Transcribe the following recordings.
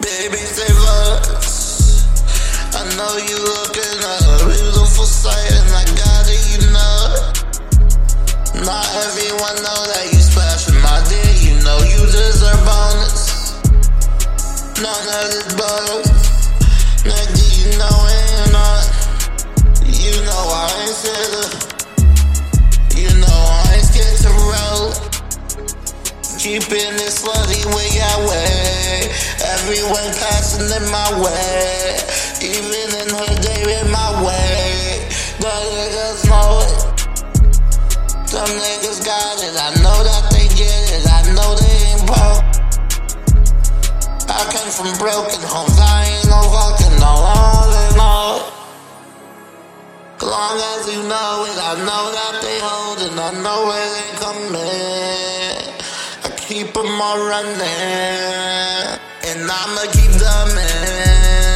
Baby, save us. I know you looking at a beautiful sight, and I got it, you know. Not everyone know that you special, my dear. You know you deserve bonus. None of this bonus. Nigga, you know it not. Keeping it slutty way I way. Everyone passing in my way. Even in her day in my way. The niggas know it. Some niggas got it. I know that they get it. I know they ain't broke. I came from broken homes. I ain't no fucking no all all. As long as you know it, I know that they hold it. I know where they coming. Keep them all running. And I'ma keep dumbing.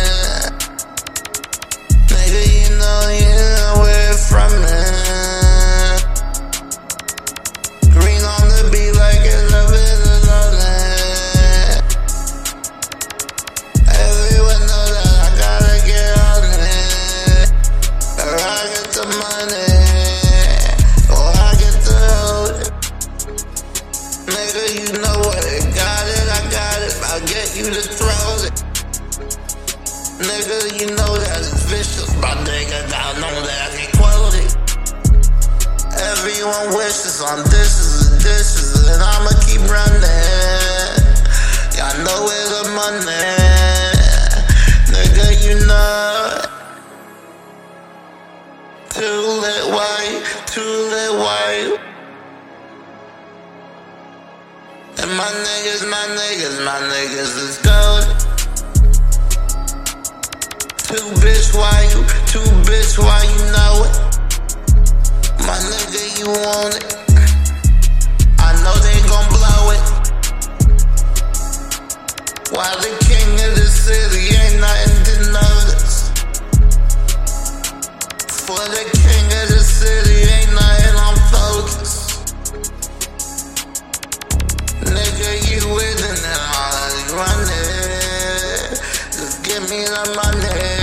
Get you it. Nigga, you know that it's vicious. My nigga, I know that I can quote it. Everyone wishes on dishes and dishes, and I'ma keep running. Y'all know where the money. Nigga, you know. Too lit white, too lit white. My niggas, my niggas, my niggas is gold. Too bitch, why you? Too bitch, why you with an eyes running. Just give me the money.